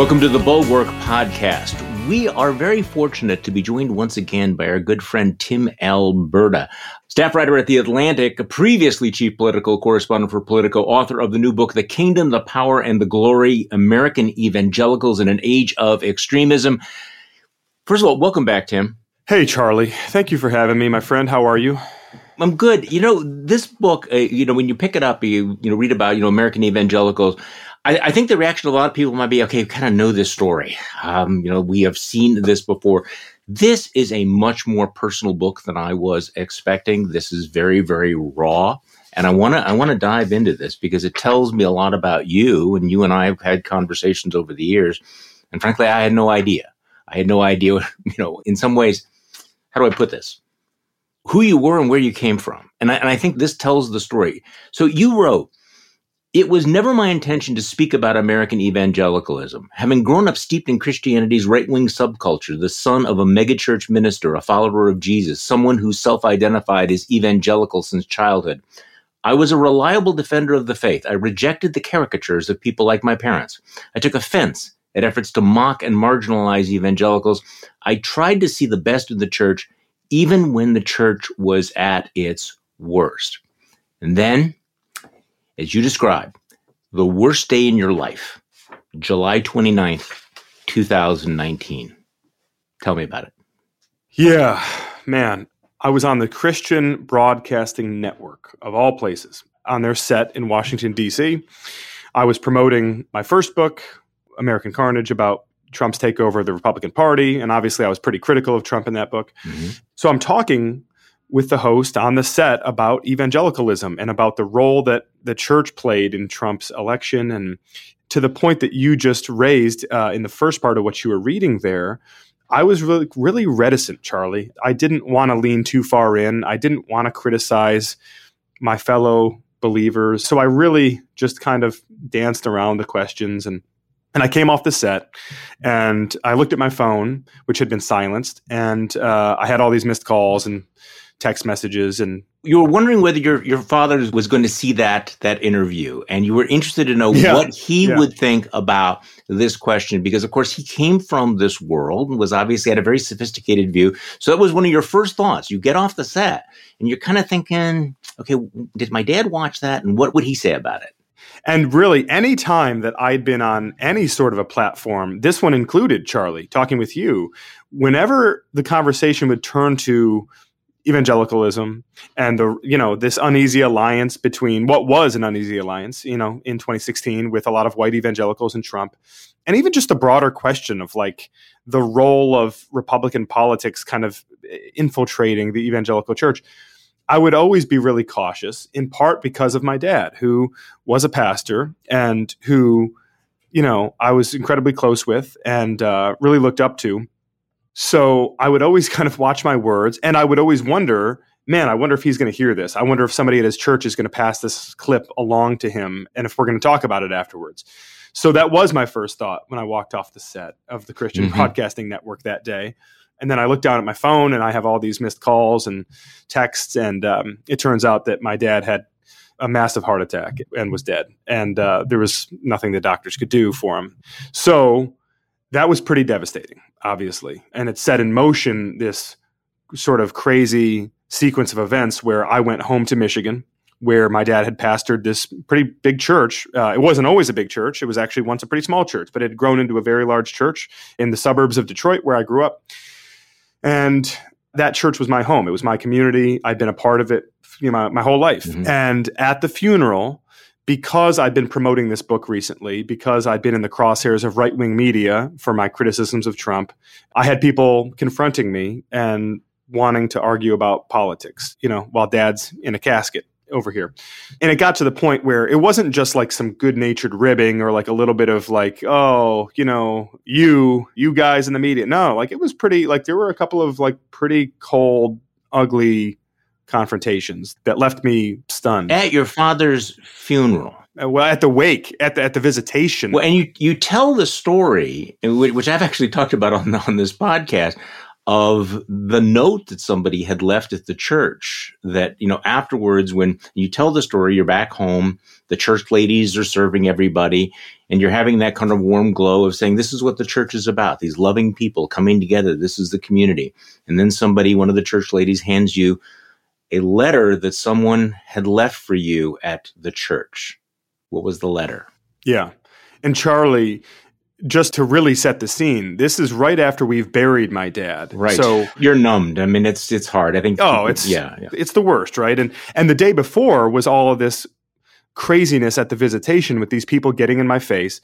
Welcome to the Bulwark Podcast. We are very fortunate to be joined once again by our good friend Tim Alberta, staff writer at The Atlantic, previously chief political correspondent for Politico, author of the new book, The Kingdom, the Power, and the Glory American Evangelicals in an Age of Extremism. First of all, welcome back, Tim. Hey, Charlie. Thank you for having me, my friend. How are you? I'm good. You know, this book, uh, you know, when you pick it up, you, you know, read about, you know, American evangelicals. I, I, think the reaction of a lot of people might be, okay, you kind of know this story. Um, you know, we have seen this before. This is a much more personal book than I was expecting. This is very, very raw. And I want to, I want to dive into this because it tells me a lot about you and you and I have had conversations over the years. And frankly, I had no idea. I had no idea, you know, in some ways, how do I put this? Who you were and where you came from. And I, and I think this tells the story. So you wrote, it was never my intention to speak about American evangelicalism. Having grown up steeped in Christianity's right wing subculture, the son of a megachurch minister, a follower of Jesus, someone who self identified as evangelical since childhood, I was a reliable defender of the faith. I rejected the caricatures of people like my parents. I took offense at efforts to mock and marginalize evangelicals. I tried to see the best in the church, even when the church was at its worst. And then, as you describe, the worst day in your life, July 29th, 2019. Tell me about it. Yeah, man. I was on the Christian Broadcasting Network, of all places, on their set in Washington, D.C. I was promoting my first book, American Carnage, about Trump's takeover of the Republican Party. And obviously, I was pretty critical of Trump in that book. Mm-hmm. So I'm talking with the host on the set about evangelicalism and about the role that the church played in Trump's election. And to the point that you just raised uh, in the first part of what you were reading there, I was really, really reticent, Charlie. I didn't want to lean too far in. I didn't want to criticize my fellow believers. So I really just kind of danced around the questions and and I came off the set and I looked at my phone, which had been silenced, and uh, I had all these missed calls and text messages and you were wondering whether your your father was going to see that that interview and you were interested to know yeah, what he yeah. would think about this question because of course he came from this world and was obviously had a very sophisticated view. So that was one of your first thoughts. You get off the set and you're kind of thinking okay did my dad watch that and what would he say about it? And really, any time that I'd been on any sort of a platform, this one included, Charlie, talking with you, whenever the conversation would turn to evangelicalism and the you know this uneasy alliance between what was an uneasy alliance you know in 2016 with a lot of white evangelicals and Trump and even just a broader question of like the role of republican politics kind of infiltrating the evangelical church I would always be really cautious in part because of my dad who was a pastor and who you know I was incredibly close with and uh, really looked up to so I would always kind of watch my words and I would always wonder, man, I wonder if he's going to hear this. I wonder if somebody at his church is going to pass this clip along to him and if we're going to talk about it afterwards. So that was my first thought when I walked off the set of the Christian mm-hmm. Broadcasting Network that day. And then I looked down at my phone and I have all these missed calls and texts. And um, it turns out that my dad had a massive heart attack and was dead. And uh, there was nothing the doctors could do for him. So that was pretty devastating, obviously. And it set in motion this sort of crazy sequence of events where I went home to Michigan, where my dad had pastored this pretty big church. Uh, it wasn't always a big church, it was actually once a pretty small church, but it had grown into a very large church in the suburbs of Detroit, where I grew up. And that church was my home. It was my community. I'd been a part of it you know, my, my whole life. Mm-hmm. And at the funeral, because I've been promoting this book recently, because I've been in the crosshairs of right wing media for my criticisms of Trump, I had people confronting me and wanting to argue about politics, you know, while dad's in a casket over here. And it got to the point where it wasn't just like some good natured ribbing or like a little bit of like, oh, you know, you, you guys in the media. No, like it was pretty, like there were a couple of like pretty cold, ugly confrontations that left me stunned. At your father's funeral. Uh, well, at the wake, at the at the visitation. Well, and you you tell the story, which I've actually talked about on on this podcast, of the note that somebody had left at the church that, you know, afterwards, when you tell the story, you're back home, the church ladies are serving everybody, and you're having that kind of warm glow of saying, this is what the church is about. These loving people coming together. This is the community. And then somebody, one of the church ladies hands you a letter that someone had left for you at the church. What was the letter? Yeah. And Charlie, just to really set the scene, this is right after we've buried my dad. Right. So you're numbed. I mean, it's it's hard. I think. Oh, it's yeah, yeah, it's the worst, right? And and the day before was all of this craziness at the visitation with these people getting in my face.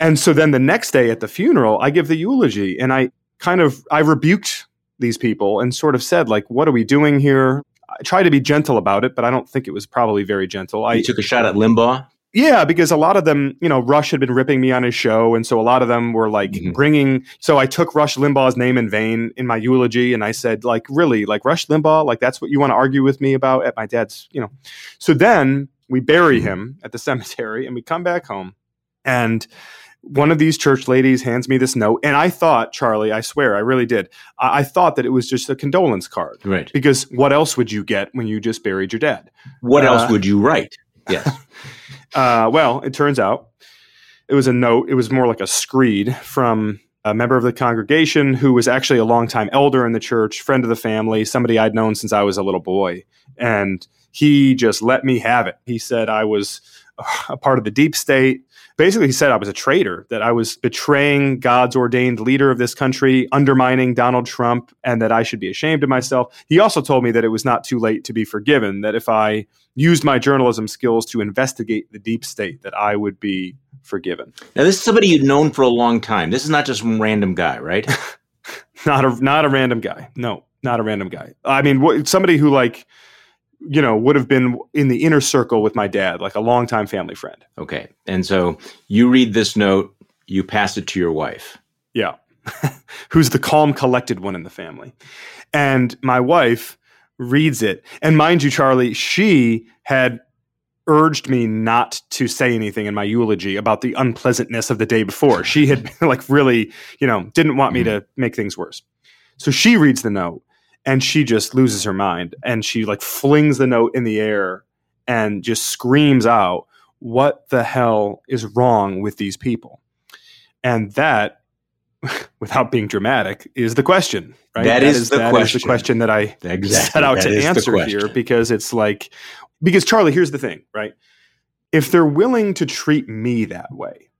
And so then the next day at the funeral, I give the eulogy, and I kind of I rebuked these people and sort of said like, "What are we doing here?" I tried to be gentle about it, but I don't think it was probably very gentle. You I took a shot at Limbaugh. Yeah, because a lot of them, you know, Rush had been ripping me on his show, and so a lot of them were like mm-hmm. bringing. So I took Rush Limbaugh's name in vain in my eulogy, and I said, like, really, like Rush Limbaugh, like that's what you want to argue with me about at my dad's, you know. So then we bury mm-hmm. him at the cemetery, and we come back home, and one of these church ladies hands me this note, and I thought, Charlie, I swear, I really did. I, I thought that it was just a condolence card, right? Because what else would you get when you just buried your dad? What uh, else would you write? Yes. Uh, well, it turns out it was a note. It was more like a screed from a member of the congregation who was actually a longtime elder in the church, friend of the family, somebody I'd known since I was a little boy. And he just let me have it. He said I was a part of the deep state. Basically, he said I was a traitor, that I was betraying God's ordained leader of this country, undermining Donald Trump, and that I should be ashamed of myself. He also told me that it was not too late to be forgiven, that if I used my journalism skills to investigate the deep state, that I would be forgiven. Now, this is somebody you'd known for a long time. This is not just some random guy, right? not a not a random guy. No, not a random guy. I mean, somebody who like you know, would have been in the inner circle with my dad, like a longtime family friend. Okay. And so you read this note, you pass it to your wife. Yeah. Who's the calm, collected one in the family. And my wife reads it. And mind you, Charlie, she had urged me not to say anything in my eulogy about the unpleasantness of the day before. She had like really, you know, didn't want me mm-hmm. to make things worse. So she reads the note and she just loses her mind and she like flings the note in the air and just screams out what the hell is wrong with these people? And that without being dramatic is the question right? That, that is, is, the that question. is the question. that i exactly. set out that to answer here because it's like because charlie here's the thing right? If they're willing to treat me that way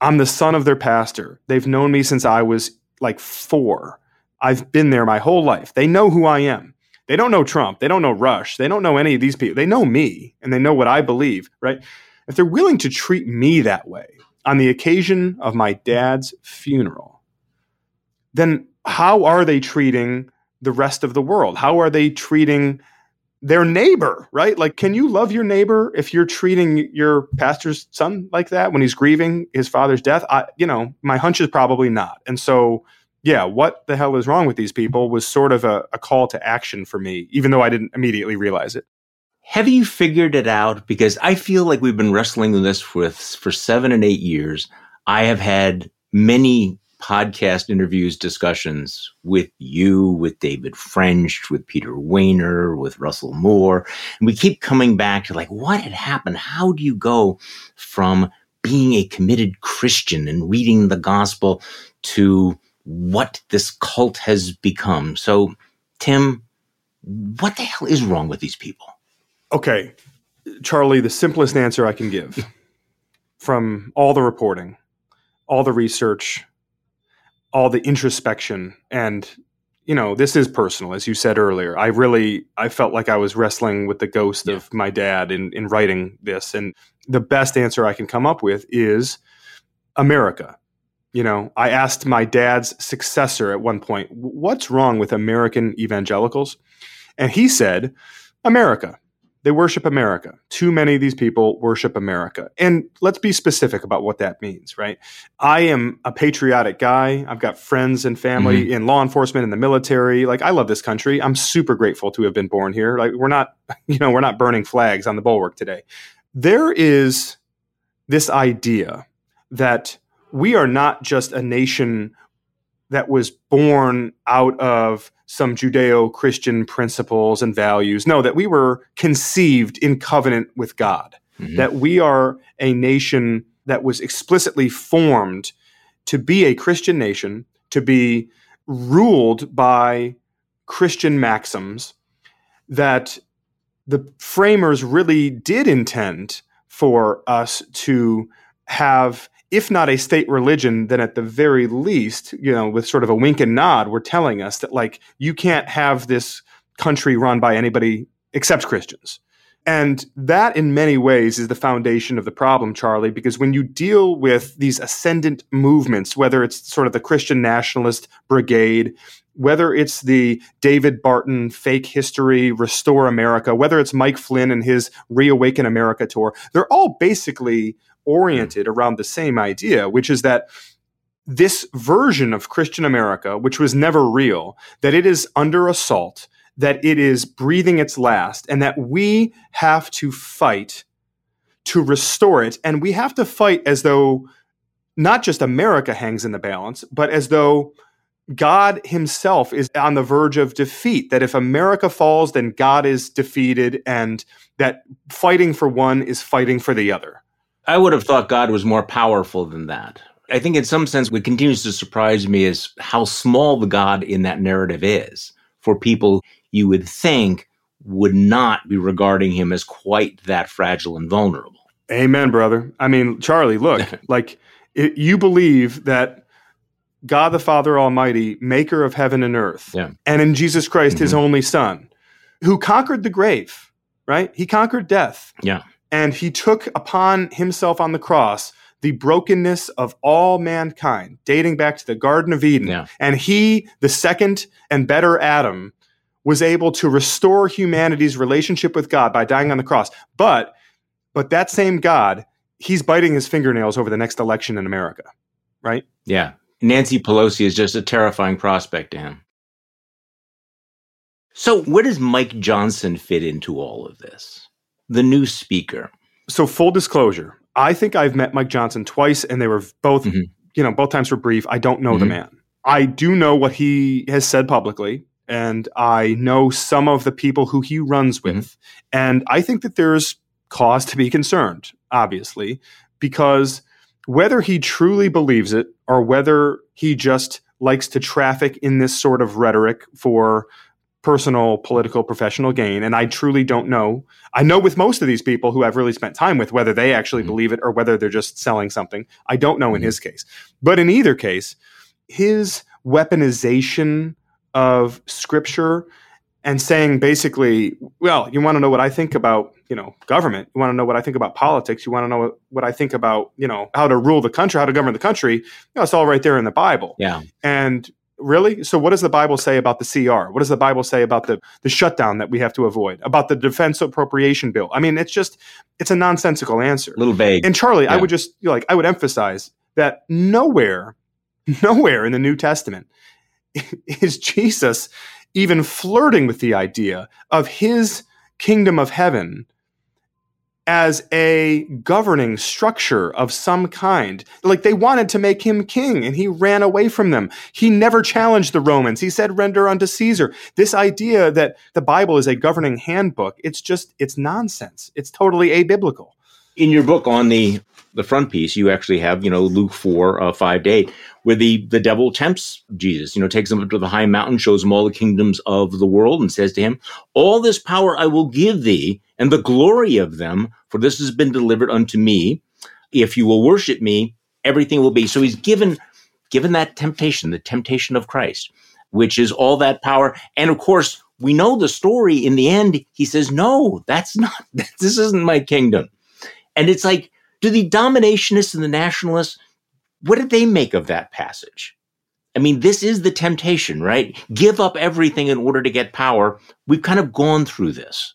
i'm the son of their pastor. They've known me since i was like four I've been there my whole life. They know who I am. They don't know Trump. They don't know Rush. They don't know any of these people. They know me and they know what I believe, right? If they're willing to treat me that way on the occasion of my dad's funeral, then how are they treating the rest of the world? How are they treating their neighbor, right? Like, can you love your neighbor if you're treating your pastor's son like that when he's grieving his father's death? I, you know, my hunch is probably not. And so, yeah, what the hell is wrong with these people was sort of a, a call to action for me, even though I didn't immediately realize it. Have you figured it out? Because I feel like we've been wrestling with this with for seven and eight years. I have had many podcast interviews, discussions with you, with David French, with Peter Wehner, with Russell Moore. And we keep coming back to like, what had happened? How do you go from being a committed Christian and reading the gospel to what this cult has become. So, Tim, what the hell is wrong with these people? Okay, Charlie, the simplest answer I can give from all the reporting, all the research, all the introspection, and you know, this is personal, as you said earlier. I really, I felt like I was wrestling with the ghost yeah. of my dad in, in writing this. And the best answer I can come up with is America you know, I asked my dad's successor at one point, what's wrong with American evangelicals? And he said, America. They worship America. Too many of these people worship America. And let's be specific about what that means, right? I am a patriotic guy. I've got friends and family mm-hmm. in law enforcement, in the military. Like, I love this country. I'm super grateful to have been born here. Like, we're not, you know, we're not burning flags on the bulwark today. There is this idea that we are not just a nation that was born out of some Judeo Christian principles and values. No, that we were conceived in covenant with God, mm-hmm. that we are a nation that was explicitly formed to be a Christian nation, to be ruled by Christian maxims, that the framers really did intend for us to have if not a state religion, then at the very least, you know, with sort of a wink and nod, we're telling us that like you can't have this country run by anybody except Christians. And that, in many ways, is the foundation of the problem, Charlie, because when you deal with these ascendant movements, whether it's sort of the Christian nationalist brigade, whether it's the David Barton fake history, Restore America, whether it's Mike Flynn and his Reawaken America tour, they're all basically oriented around the same idea, which is that this version of Christian America, which was never real, that it is under assault, that it is breathing its last, and that we have to fight to restore it. And we have to fight as though not just America hangs in the balance, but as though God himself is on the verge of defeat. That if America falls, then God is defeated, and that fighting for one is fighting for the other. I would have thought God was more powerful than that. I think in some sense, what continues to surprise me is how small the God in that narrative is for people you would think would not be regarding him as quite that fragile and vulnerable. Amen, brother. I mean, Charlie, look, like it, you believe that God the Father Almighty, maker of heaven and earth, yeah. and in Jesus Christ, mm-hmm. his only Son, who conquered the grave, right? He conquered death. Yeah and he took upon himself on the cross the brokenness of all mankind, dating back to the Garden of Eden. Yeah. And he, the second and better Adam, was able to restore humanity's relationship with God by dying on the cross. But but that same God, he's biting his fingernails over the next election in America, right? Yeah. Nancy Pelosi is just a terrifying prospect to him. So, where does Mike Johnson fit into all of this? The new speaker? So, full disclosure, I think I've met Mike Johnson twice, and they were both, mm-hmm. you know, both times were brief. I don't know mm-hmm. the man. I do know what he has said publicly, and I know some of the people who he runs mm-hmm. with. Mm-hmm. And I think that there's cause to be concerned, obviously, because whether he truly believes it or whether he just likes to traffic in this sort of rhetoric for personal, political, professional gain. And I truly don't know. I know with most of these people who I've really spent time with, whether they actually mm-hmm. believe it or whether they're just selling something. I don't know mm-hmm. in his case. But in either case, his weaponization of scripture and saying basically, well, you want to know what I think about, you know, government. You want to know what I think about politics. You want to know what, what I think about, you know, how to rule the country, how to govern the country. You know, it's all right there in the Bible. Yeah. And really? So what does the Bible say about the CR? What does the Bible say about the, the shutdown that we have to avoid? About the defense appropriation bill? I mean, it's just it's a nonsensical answer. A little vague. And Charlie, yeah. I would just you know, like I would emphasize that nowhere, nowhere in the New Testament is Jesus even flirting with the idea of his kingdom of heaven as a governing structure of some kind. Like they wanted to make him king and he ran away from them. He never challenged the Romans. He said, render unto Caesar. This idea that the Bible is a governing handbook, it's just, it's nonsense. It's totally abiblical. In your book on the the frontispiece, you actually have, you know, Luke 4, uh, 5 to 8, where the, the devil tempts Jesus, you know, takes him up to the high mountain, shows him all the kingdoms of the world, and says to him, All this power I will give thee, and the glory of them, for this has been delivered unto me. If you will worship me, everything will be. So he's given given that temptation, the temptation of Christ, which is all that power. And of course, we know the story in the end. He says, No, that's not, this isn't my kingdom. And it's like, do the dominationists and the nationalists, what did they make of that passage? I mean, this is the temptation, right? Give up everything in order to get power. We've kind of gone through this,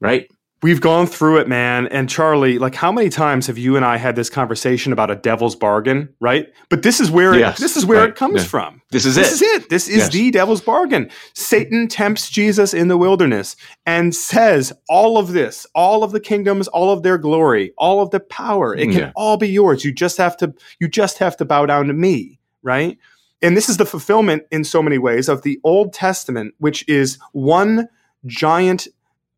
right? We've gone through it, man. And Charlie, like how many times have you and I had this conversation about a devil's bargain, right? But this is where yes, it, this is where right. it comes yeah. from. This is this it. This is it. This is yes. the devil's bargain. Satan tempts Jesus in the wilderness and says all of this, all of the kingdoms, all of their glory, all of the power, it can yeah. all be yours. You just have to you just have to bow down to me, right? And this is the fulfillment in so many ways of the Old Testament, which is one giant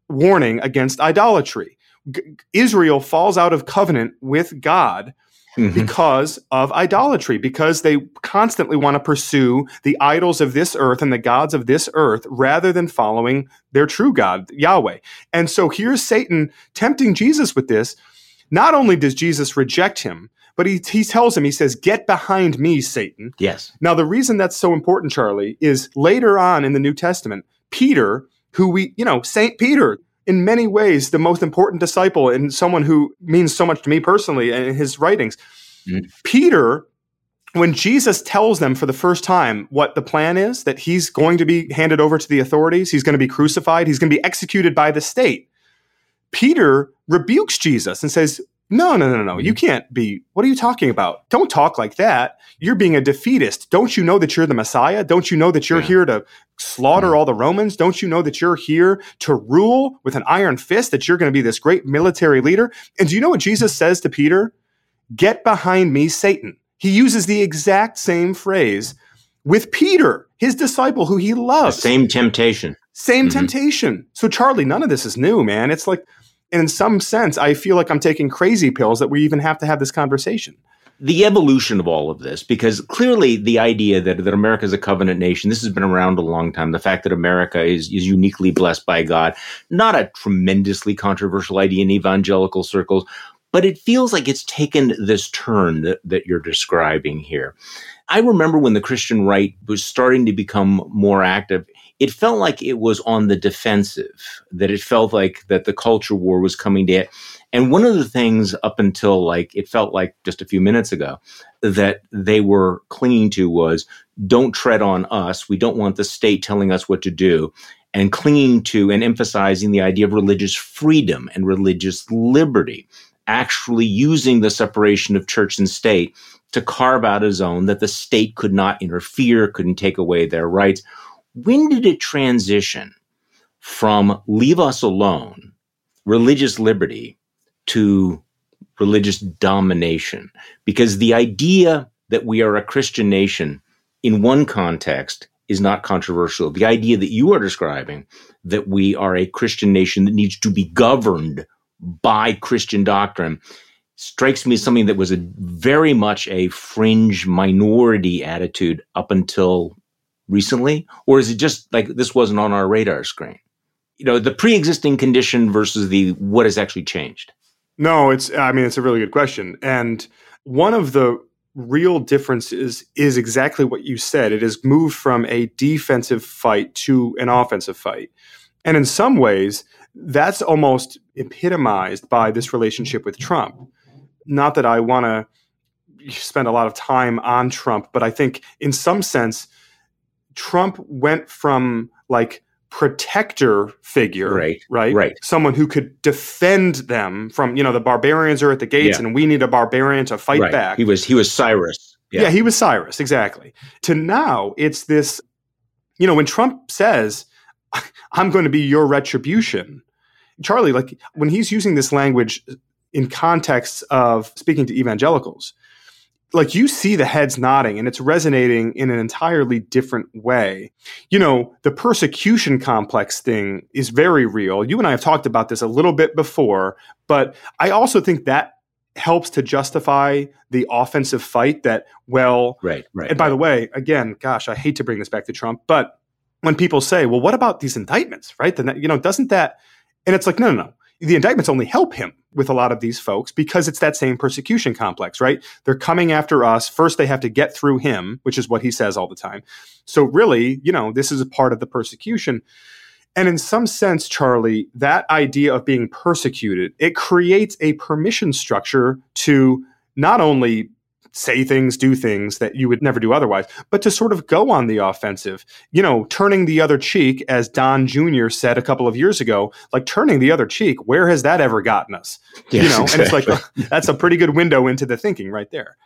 warning against idolatry. G- Israel falls out of covenant with God mm-hmm. because of idolatry, because they constantly want to pursue the idols of this earth and the gods of this earth rather than following their true God, Yahweh. And so here's Satan tempting Jesus with this. Not only does Jesus reject him, but he, he tells him, he says, Get behind me, Satan. Yes. Now, the reason that's so important, Charlie, is later on in the New Testament, Peter, who we, you know, St. Peter, in many ways the most important disciple and someone who means so much to me personally in his writings. Mm. Peter, when Jesus tells them for the first time what the plan is, that he's going to be handed over to the authorities, he's going to be crucified, he's going to be executed by the state. Peter rebukes Jesus and says, no, no, no, no. You mm-hmm. can't be. What are you talking about? Don't talk like that. You're being a defeatist. Don't you know that you're the Messiah? Don't you know that you're yeah. here to slaughter mm-hmm. all the Romans? Don't you know that you're here to rule with an iron fist, that you're going to be this great military leader? And do you know what Jesus says to Peter? Get behind me, Satan. He uses the exact same phrase with Peter, his disciple who he loves. The same temptation. Same mm-hmm. temptation. So, Charlie, none of this is new, man. It's like and in some sense, I feel like I'm taking crazy pills that we even have to have this conversation. The evolution of all of this, because clearly the idea that, that America is a covenant nation, this has been around a long time. The fact that America is, is uniquely blessed by God, not a tremendously controversial idea in evangelical circles, but it feels like it's taken this turn that, that you're describing here. I remember when the Christian right was starting to become more active, it felt like it was on the defensive, that it felt like that the culture war was coming to it. And one of the things up until like it felt like just a few minutes ago that they were clinging to was don't tread on us. We don't want the state telling us what to do. And clinging to and emphasizing the idea of religious freedom and religious liberty, actually using the separation of church and state to carve out a zone that the state could not interfere, couldn't take away their rights when did it transition from leave us alone, religious liberty, to religious domination? Because the idea that we are a Christian nation in one context is not controversial. The idea that you are describing, that we are a Christian nation that needs to be governed by Christian doctrine, strikes me as something that was a very much a fringe minority attitude up until recently? Or is it just like this wasn't on our radar screen? You know, the pre existing condition versus the what has actually changed? No, it's, I mean, it's a really good question. And one of the real differences is exactly what you said. It has moved from a defensive fight to an offensive fight. And in some ways, that's almost epitomized by this relationship with Trump. Not that I want to spend a lot of time on Trump, but I think in some sense, Trump went from like protector figure, right, right, right, someone who could defend them from you know the barbarians are at the gates, yeah. and we need a barbarian to fight right. back. He was he was Cyrus. Yeah. yeah, he was Cyrus exactly. To now, it's this. You know, when Trump says, "I'm going to be your retribution," Charlie, like when he's using this language in context of speaking to evangelicals, like you see the heads nodding and it's resonating in an entirely different way. You know, the persecution complex thing is very real. You and I have talked about this a little bit before, but I also think that helps to justify the offensive fight that well right right and by right. the way again gosh i hate to bring this back to trump but when people say well what about these indictments right then you know doesn't that and it's like no no no the indictments only help him with a lot of these folks because it's that same persecution complex, right? They're coming after us. First, they have to get through him, which is what he says all the time. So, really, you know, this is a part of the persecution. And in some sense, Charlie, that idea of being persecuted, it creates a permission structure to not only say things, do things that you would never do otherwise, but to sort of go on the offensive, you know, turning the other cheek, as Don Jr. said a couple of years ago, like turning the other cheek, where has that ever gotten us? Yes, you know, exactly. and it's like, that's a pretty good window into the thinking right there.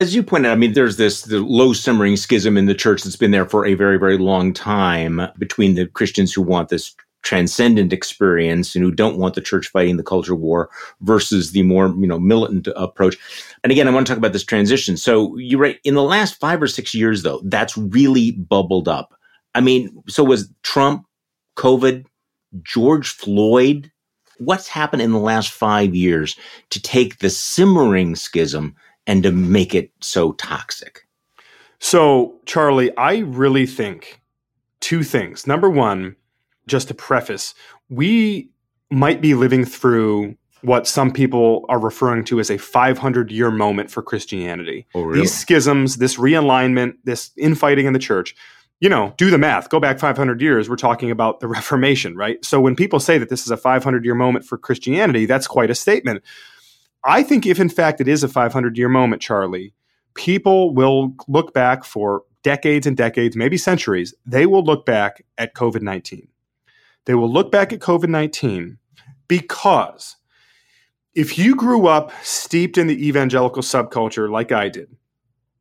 As you pointed out, I mean, there's this the low simmering schism in the church that's been there for a very, very long time between the Christians who want this transcendent experience and who don't want the church fighting the culture war versus the more you know militant approach. And again i want to talk about this transition. So you're right in the last five or six years though that's really bubbled up. I mean so was trump covid george floyd. What's happened in the last five years to take the simmering schism and to make it so toxic? So charlie i really think two things. Number one just to preface, we might be living through what some people are referring to as a 500 year moment for Christianity. Oh, really? These schisms, this realignment, this infighting in the church, you know, do the math, go back 500 years, we're talking about the Reformation, right? So when people say that this is a 500 year moment for Christianity, that's quite a statement. I think if in fact it is a 500 year moment, Charlie, people will look back for decades and decades, maybe centuries, they will look back at COVID 19 they will look back at COVID 19 because if you grew up steeped in the evangelical subculture like I did,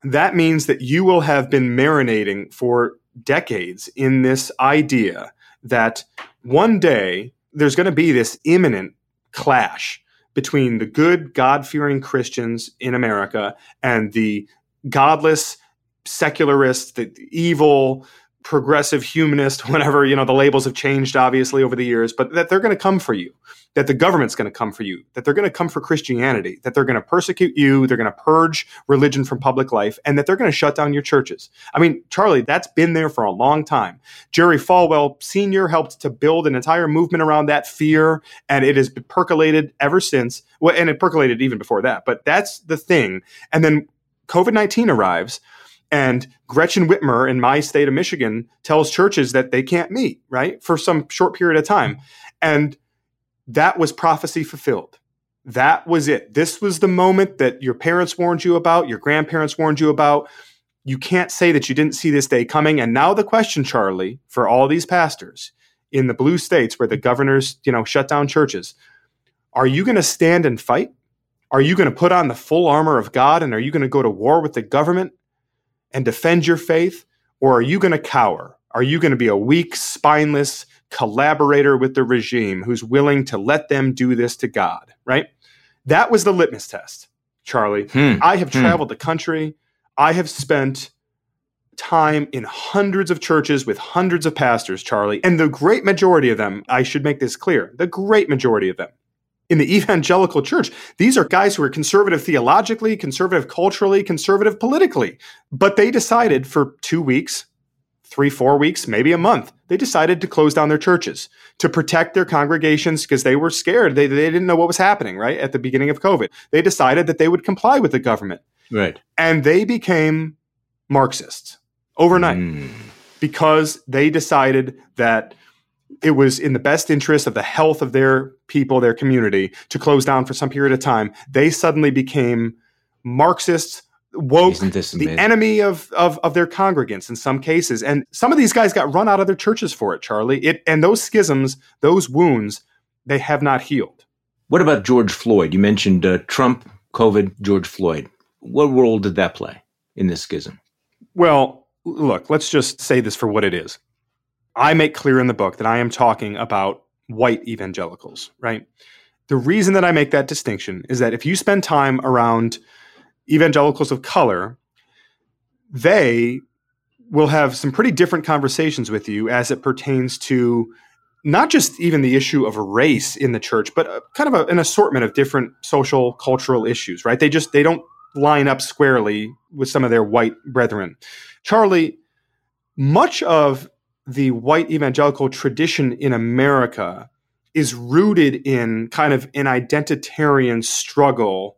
that means that you will have been marinating for decades in this idea that one day there's going to be this imminent clash between the good, God fearing Christians in America and the godless, secularists, the evil, progressive humanist, whatever, you know, the labels have changed obviously over the years, but that they're going to come for you, that the government's going to come for you, that they're going to come for Christianity, that they're going to persecute you, they're going to purge religion from public life, and that they're going to shut down your churches. I mean, Charlie, that's been there for a long time. Jerry Falwell Sr. helped to build an entire movement around that fear, and it has percolated ever since. Well, and it percolated even before that, but that's the thing. And then COVID 19 arrives and Gretchen Whitmer in my state of Michigan tells churches that they can't meet, right, for some short period of time. And that was prophecy fulfilled. That was it. This was the moment that your parents warned you about, your grandparents warned you about. You can't say that you didn't see this day coming. And now the question, Charlie, for all these pastors in the blue states where the governors, you know, shut down churches, are you going to stand and fight? Are you going to put on the full armor of God and are you going to go to war with the government? And defend your faith? Or are you going to cower? Are you going to be a weak, spineless collaborator with the regime who's willing to let them do this to God, right? That was the litmus test, Charlie. Hmm. I have hmm. traveled the country. I have spent time in hundreds of churches with hundreds of pastors, Charlie. And the great majority of them, I should make this clear, the great majority of them in the evangelical church. These are guys who are conservative theologically, conservative culturally, conservative politically. But they decided for two weeks, three, four weeks, maybe a month, they decided to close down their churches to protect their congregations because they were scared. They, they didn't know what was happening, right? At the beginning of COVID. They decided that they would comply with the government. Right. And they became Marxists overnight mm. because they decided that it was in the best interest of the health of their people, their community, to close down for some period of time. They suddenly became Marxists, woke, the enemy of, of, of their congregants in some cases. And some of these guys got run out of their churches for it, Charlie. It, and those schisms, those wounds, they have not healed. What about George Floyd? You mentioned uh, Trump, COVID, George Floyd. What role did that play in this schism? Well, look, let's just say this for what it is. I make clear in the book that I am talking about white evangelicals, right? The reason that I make that distinction is that if you spend time around evangelicals of color, they will have some pretty different conversations with you as it pertains to not just even the issue of race in the church, but a, kind of a, an assortment of different social cultural issues, right? They just they don't line up squarely with some of their white brethren. Charlie, much of the white evangelical tradition in America is rooted in kind of an identitarian struggle,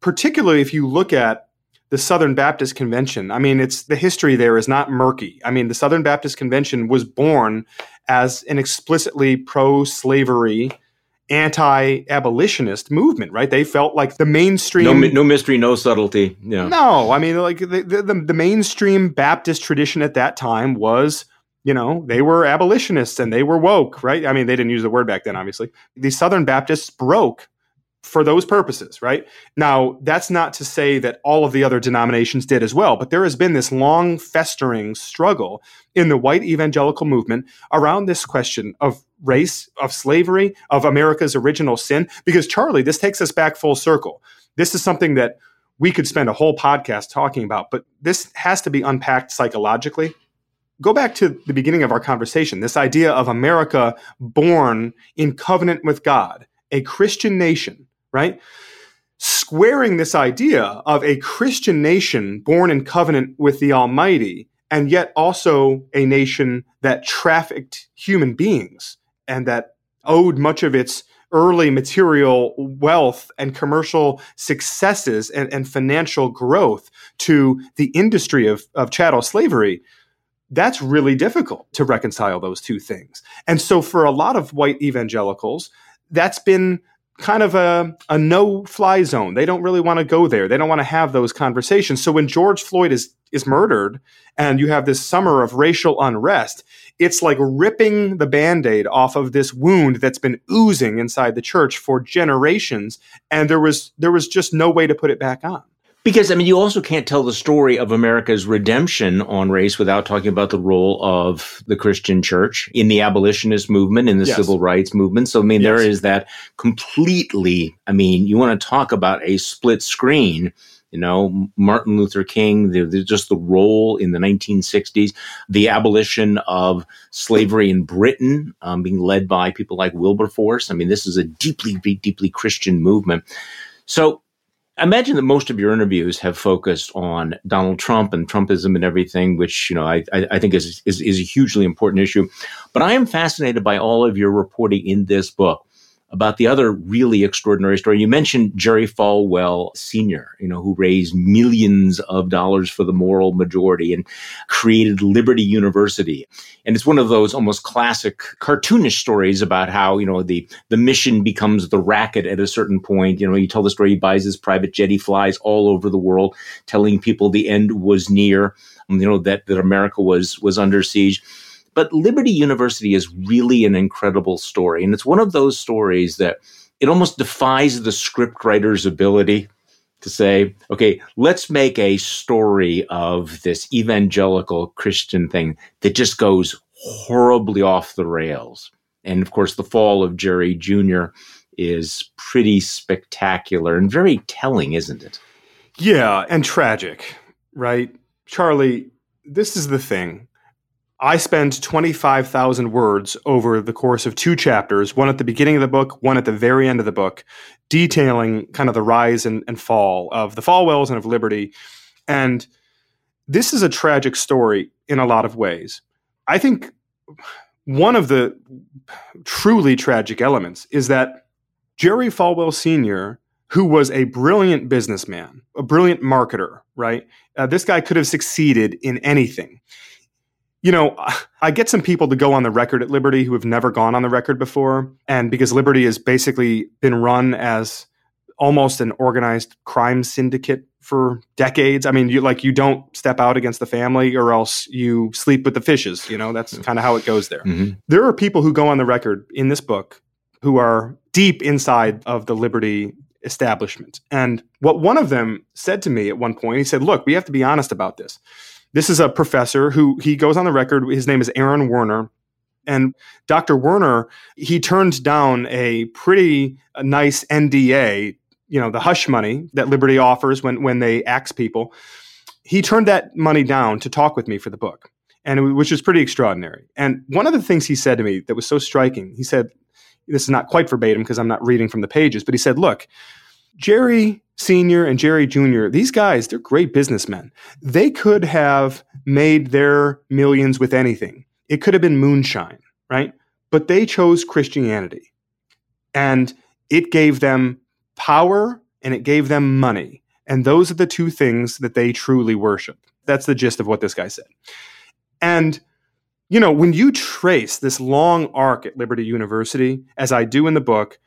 particularly if you look at the Southern Baptist Convention. I mean, it's the history there is not murky. I mean, the Southern Baptist Convention was born as an explicitly pro-slavery anti-abolitionist movement, right? They felt like the mainstream no, no mystery, no subtlety. Yeah. No, I mean, like the, the, the mainstream Baptist tradition at that time was you know, they were abolitionists and they were woke, right? I mean, they didn't use the word back then, obviously. The Southern Baptists broke for those purposes, right? Now, that's not to say that all of the other denominations did as well, but there has been this long festering struggle in the white evangelical movement around this question of race, of slavery, of America's original sin. Because, Charlie, this takes us back full circle. This is something that we could spend a whole podcast talking about, but this has to be unpacked psychologically. Go back to the beginning of our conversation this idea of America born in covenant with God, a Christian nation right? Squaring this idea of a Christian nation born in covenant with the Almighty, and yet also a nation that trafficked human beings and that owed much of its early material wealth and commercial successes and, and financial growth to the industry of, of chattel slavery that's really difficult to reconcile those two things. And so for a lot of white evangelicals, that's been kind of a, a no fly zone. They don't really want to go there. They don't want to have those conversations. So when George Floyd is is murdered and you have this summer of racial unrest, it's like ripping the band-aid off of this wound that's been oozing inside the church for generations and there was there was just no way to put it back on. Because, I mean, you also can't tell the story of America's redemption on race without talking about the role of the Christian church in the abolitionist movement, in the yes. civil rights movement. So, I mean, yes. there is that completely, I mean, you want to talk about a split screen. You know, Martin Luther King, the, the, just the role in the 1960s, the abolition of slavery in Britain, um, being led by people like Wilberforce. I mean, this is a deeply, deeply Christian movement. So imagine that most of your interviews have focused on Donald Trump and Trumpism and everything, which you know I, I think is, is, is a hugely important issue. But I am fascinated by all of your reporting in this book about the other really extraordinary story. You mentioned Jerry Falwell Sr., you know, who raised millions of dollars for the moral majority and created Liberty University. And it's one of those almost classic cartoonish stories about how, you know, the, the mission becomes the racket at a certain point. You know, you tell the story, he buys his private jet, he flies all over the world, telling people the end was near, you know, that, that America was, was under siege. But Liberty University is really an incredible story. And it's one of those stories that it almost defies the scriptwriter's ability to say, okay, let's make a story of this evangelical Christian thing that just goes horribly off the rails. And of course, the fall of Jerry Jr. is pretty spectacular and very telling, isn't it? Yeah, and tragic, right? Charlie, this is the thing. I spend 25,000 words over the course of two chapters, one at the beginning of the book, one at the very end of the book, detailing kind of the rise and, and fall of the Falwells and of Liberty. And this is a tragic story in a lot of ways. I think one of the truly tragic elements is that Jerry Falwell Sr., who was a brilliant businessman, a brilliant marketer, right? Uh, this guy could have succeeded in anything you know, I get some people to go on the record at Liberty who have never gone on the record before. And because Liberty has basically been run as almost an organized crime syndicate for decades. I mean, you like you don't step out against the family or else you sleep with the fishes, you know, that's kind of how it goes there. Mm-hmm. There are people who go on the record in this book who are deep inside of the Liberty establishment. And what one of them said to me at one point, he said, "Look, we have to be honest about this." This is a professor who he goes on the record. His name is Aaron Werner. And Dr. Werner, he turned down a pretty uh, nice NDA, you know, the hush money that Liberty offers when, when they axe people. He turned that money down to talk with me for the book, and which was pretty extraordinary. And one of the things he said to me that was so striking, he said, this is not quite verbatim because I'm not reading from the pages, but he said, look, Jerry Sr. and Jerry Jr., these guys, they're great businessmen. They could have made their millions with anything. It could have been moonshine, right? But they chose Christianity. And it gave them power and it gave them money. And those are the two things that they truly worship. That's the gist of what this guy said. And, you know, when you trace this long arc at Liberty University, as I do in the book,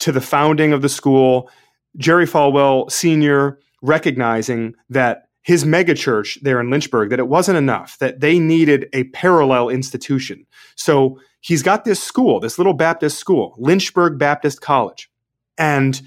to the founding of the school, Jerry Falwell Sr. recognizing that his megachurch there in Lynchburg, that it wasn't enough, that they needed a parallel institution. So he's got this school, this little Baptist school, Lynchburg Baptist College. And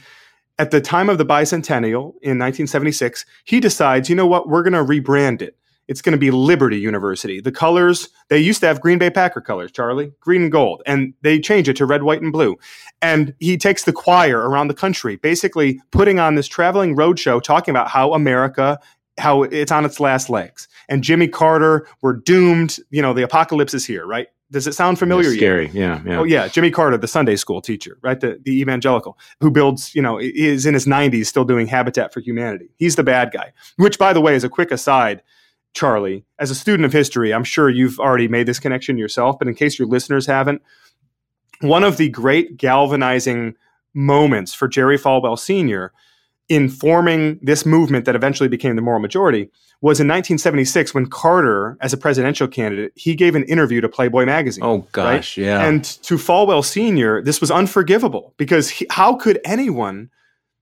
At the time of the bicentennial in 1976, he decides, you know what, we're going to rebrand it. It's going to be Liberty University. The colors, they used to have Green Bay Packer colors, Charlie, green and gold, and they change it to red, white, and blue. And he takes the choir around the country, basically putting on this traveling roadshow talking about how America how it's on its last legs. And Jimmy Carter, we're doomed. You know, the apocalypse is here, right? Does it sound familiar? It's scary, yeah, yeah. Oh yeah, Jimmy Carter, the Sunday school teacher, right? The the evangelical who builds, you know, is in his 90s still doing Habitat for Humanity. He's the bad guy. Which, by the way, is a quick aside, Charlie. As a student of history, I'm sure you've already made this connection yourself, but in case your listeners haven't, one of the great galvanizing moments for Jerry Falwell Sr in forming this movement that eventually became the moral majority was in 1976 when Carter, as a presidential candidate, he gave an interview to Playboy magazine. Oh gosh, right? yeah. And to Falwell Sr., this was unforgivable because he, how could anyone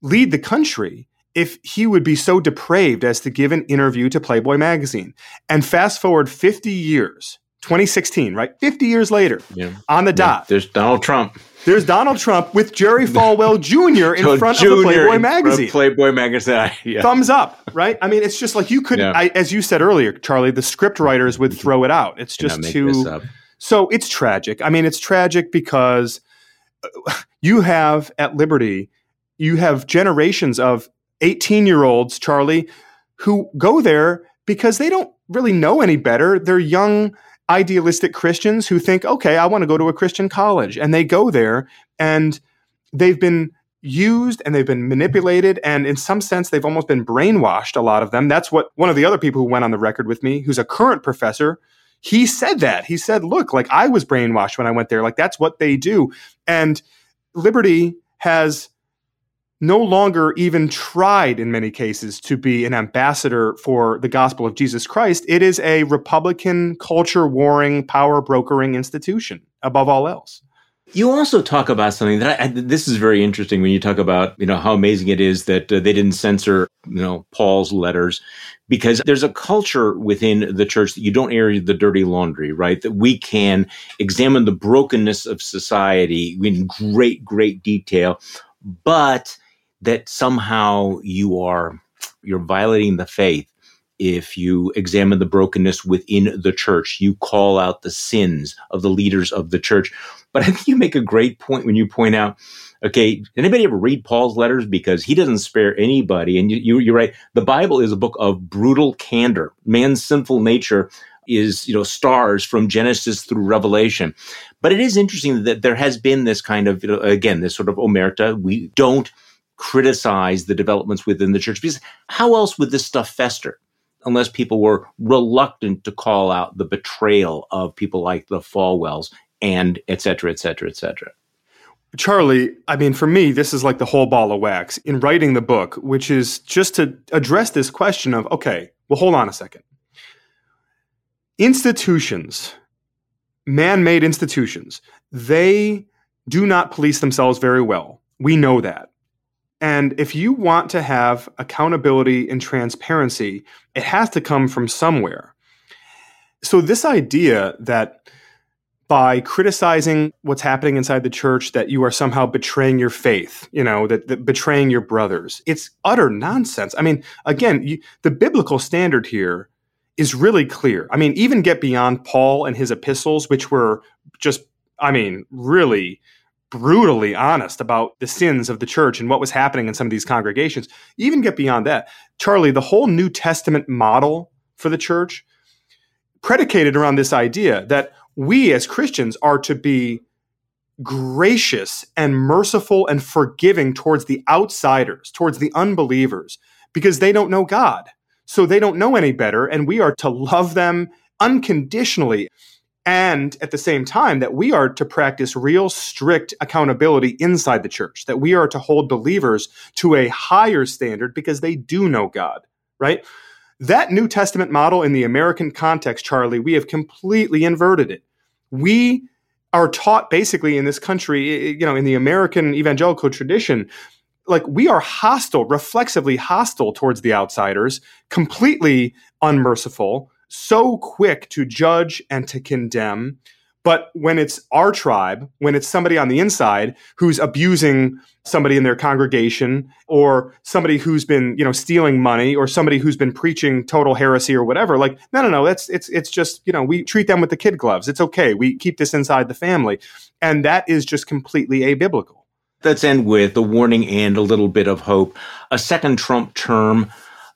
lead the country if he would be so depraved as to give an interview to Playboy magazine? And fast forward 50 years, 2016, right? 50 years later, yeah. on the dot. There's Donald Trump. There's Donald Trump with Jerry Falwell Jr. in front Jr. of the Playboy magazine. Playboy magazine. Yeah. Thumbs up, right? I mean, it's just like you could, yeah. as you said earlier, Charlie. The script writers would throw it out. It's just too. So it's tragic. I mean, it's tragic because uh, you have at Liberty, you have generations of 18 year olds, Charlie, who go there because they don't really know any better. They're young idealistic Christians who think, okay, I want to go to a Christian college. And they go there and they've been used and they've been manipulated. And in some sense, they've almost been brainwashed, a lot of them. That's what one of the other people who went on the record with me, who's a current professor, he said that. He said, look, like I was brainwashed when I went there. Like that's what they do. And Liberty has no longer even tried in many cases to be an ambassador for the gospel of Jesus Christ. It is a Republican culture warring, power brokering institution above all else. You also talk about something that I, this is very interesting when you talk about you know how amazing it is that uh, they didn't censor you know Paul's letters because there's a culture within the church that you don't air the dirty laundry, right? That we can examine the brokenness of society in great great detail, but that somehow you are you're violating the faith if you examine the brokenness within the church. You call out the sins of the leaders of the church. But i think you make a great point when you point out okay anybody ever read paul's letters? Because he doesn't spare anybody. And you, you, are right. The bible is a book of brutal candor. Man's sinful nature is you know stars from genesis through revelation. But it is interesting that there has been this kind of you know, again this sort of omerta. We don't criticize the developments within the church because how else would this stuff fester unless people were reluctant to call out the betrayal of people like the Falwells and et cetera, et cetera, et cetera. Charlie, I mean, for me, this is like the whole ball of wax in writing the book, which is just to address this question of okay, well, hold on a second. Institutions, man made institutions, they do not police themselves very well. We know that. And if you want to have accountability and transparency, it has to come from somewhere. So, this idea that by criticizing what's happening inside the church, that you are somehow betraying your faith, you know, that, that betraying your brothers, it's utter nonsense. I mean, again, you, the biblical standard here is really clear. I mean, even get beyond Paul and his epistles, which were just, I mean, really brutally honest about the sins of the church and what was happening in some of these congregations. Even get beyond that. Charlie, the whole New Testament model for the church predicated around this idea that we as Christians are to be gracious and merciful and forgiving towards the outsiders, towards the unbelievers, because they don't know God. So they don't know any better, and we are to love them unconditionally and at the same time that we are to practice real strict accountability inside the church that we are to hold believers to a higher standard because they do know god right? That new testament model in the american context charlie we have completely inverted it. We are taught basically in this country you know in the american evangelical tradition like we are hostile reflexively hostile towards the outsiders completely unmerciful so quick to judge and to condemn, But when it's our tribe, when it's somebody on the inside who's abusing somebody in their congregation or somebody who's been, you know, stealing money or somebody who's been preaching total heresy or whatever, like, no, no, no, that's it's it's just, you know, we treat them with the kid gloves. It's okay. We keep this inside the family. And that is just completely abiblical. Let's end with a warning and a little bit of hope. A second Trump term.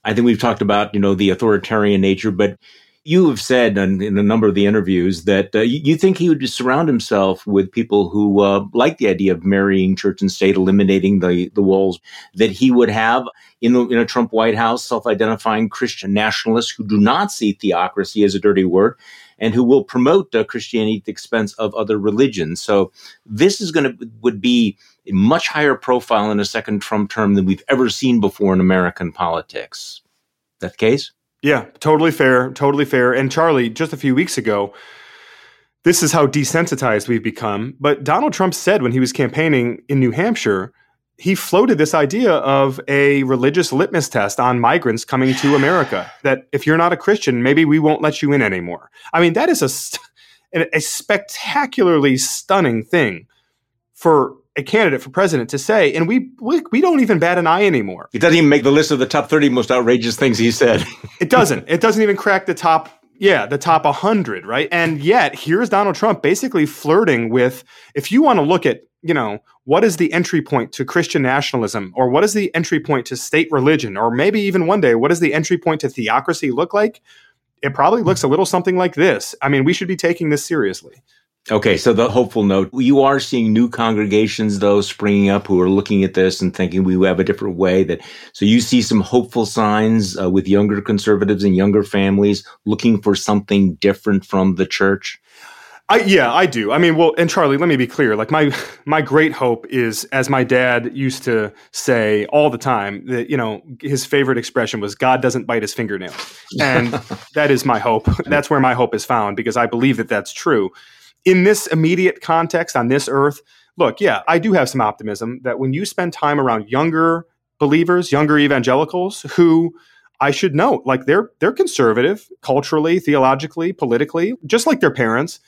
I think we've talked about, you know, the authoritarian nature, but you have said in, in, a number of the interviews that uh, you, think he would surround himself with people who uh, like the idea of marrying church and state, eliminating the, the walls, that he would have in, the, in a Trump White House self identifying Christian nationalists who do not see theocracy as a dirty word and who will promote uh, Christianity at the expense of other religions. So this is going to would be a much higher profile in a second Trump term than we've ever seen before in American politics. That the case? Yeah, totally fair. Totally fair. And Charlie, just a few weeks ago, this is how desensitized we've become. But Donald Trump said when he was campaigning in New Hampshire, he floated this idea of a religious litmus test on migrants coming to America that if you're not a Christian, maybe we won't let you in anymore. I mean, that is a, a spectacularly stunning thing for a candidate for president to say, and we, we we don't even bat an eye anymore. It doesn't even make the list of the top thirty most outrageous things he said. it doesn't. It doesn't even crack the top. Yeah, the top 100, right? And yet, here's Donald Trump basically flirting with if you want to look at, you know, what is the entry point to Christian nationalism or what is the entry point to state religion or maybe even one day what does the entry point to theocracy look like? It probably looks a little something like this. I mean, we should be taking this seriously. Okay, so the hopeful note. You are seeing new congregations, though, springing up who are looking at this and thinking we have a different way. That so you see some hopeful signs uh, with younger conservatives and younger families looking for something different from the church. I, yeah, I do. I mean, well, and Charlie, let me be clear. Like my my great hope is, as my dad used to say all the time, that you know his favorite expression was "God doesn't bite his fingernails," and that is my hope. That's where my hope is found because I believe that that's true in this immediate context on this earth, look, yeah, I do have some optimism that when you spend time around younger believers, younger evangelicals who I should note, like they're they're conservative culturally, theologically, politically, just like their parents,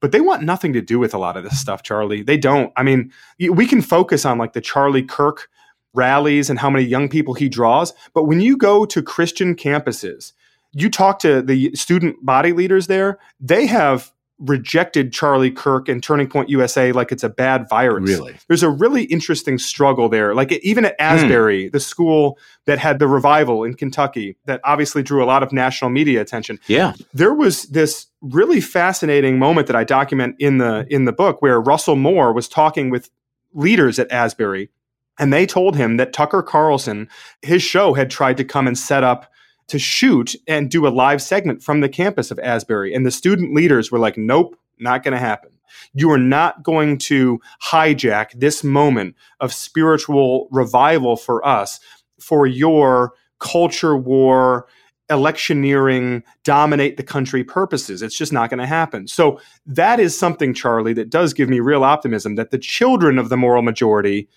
but they want nothing to do with a lot of this stuff, Charlie. They don't. I mean, we can focus on like the Charlie Kirk rallies and how many young people he draws, but when you go to Christian campuses, you talk to the student body leaders there, they have rejected Charlie Kirk and Turning Point USA like it's a bad virus. Really? There's a really interesting struggle there. Like even at Asbury, mm. the school that had the revival in Kentucky that obviously drew a lot of national media attention. Yeah. There was this really fascinating moment that I document in the in the book where Russell Moore was talking with leaders at Asbury and they told him that Tucker Carlson his show had tried to come and set up to shoot and do a live segment from the campus of Asbury. And the student leaders were like, nope, not going to happen. You are not going to hijack this moment of spiritual revival for us for your culture war, electioneering, dominate the country purposes. It's just not going to happen. So that is something, Charlie, that does give me real optimism that the children of the moral majority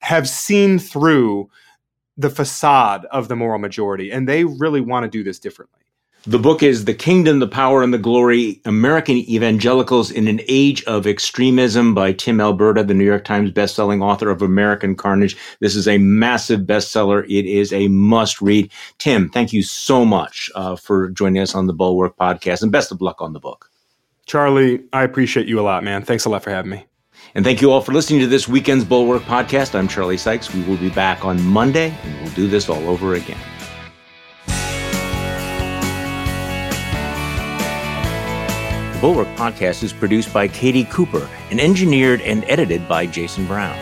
have seen through the facade of the moral majority, and they really want to do this differently. The book is The Kingdom, the Power, and the Glory American Evangelicals in an Age of Extremism by Tim Alberta, the New York Times bestselling author of American Carnage. This is a massive bestseller. It is a must read. Tim, thank you so much uh, for joining us on the Bulwark podcast, and best of luck on the book. Charlie, I appreciate you a lot, man. Thanks a lot for having me. And thank you all for listening to this weekend's Bulwark podcast. I'm Charlie Sykes. We will be back on Monday and we'll do this all over again. The Bulwark podcast is produced by Katie Cooper and engineered and edited by Jason Brown.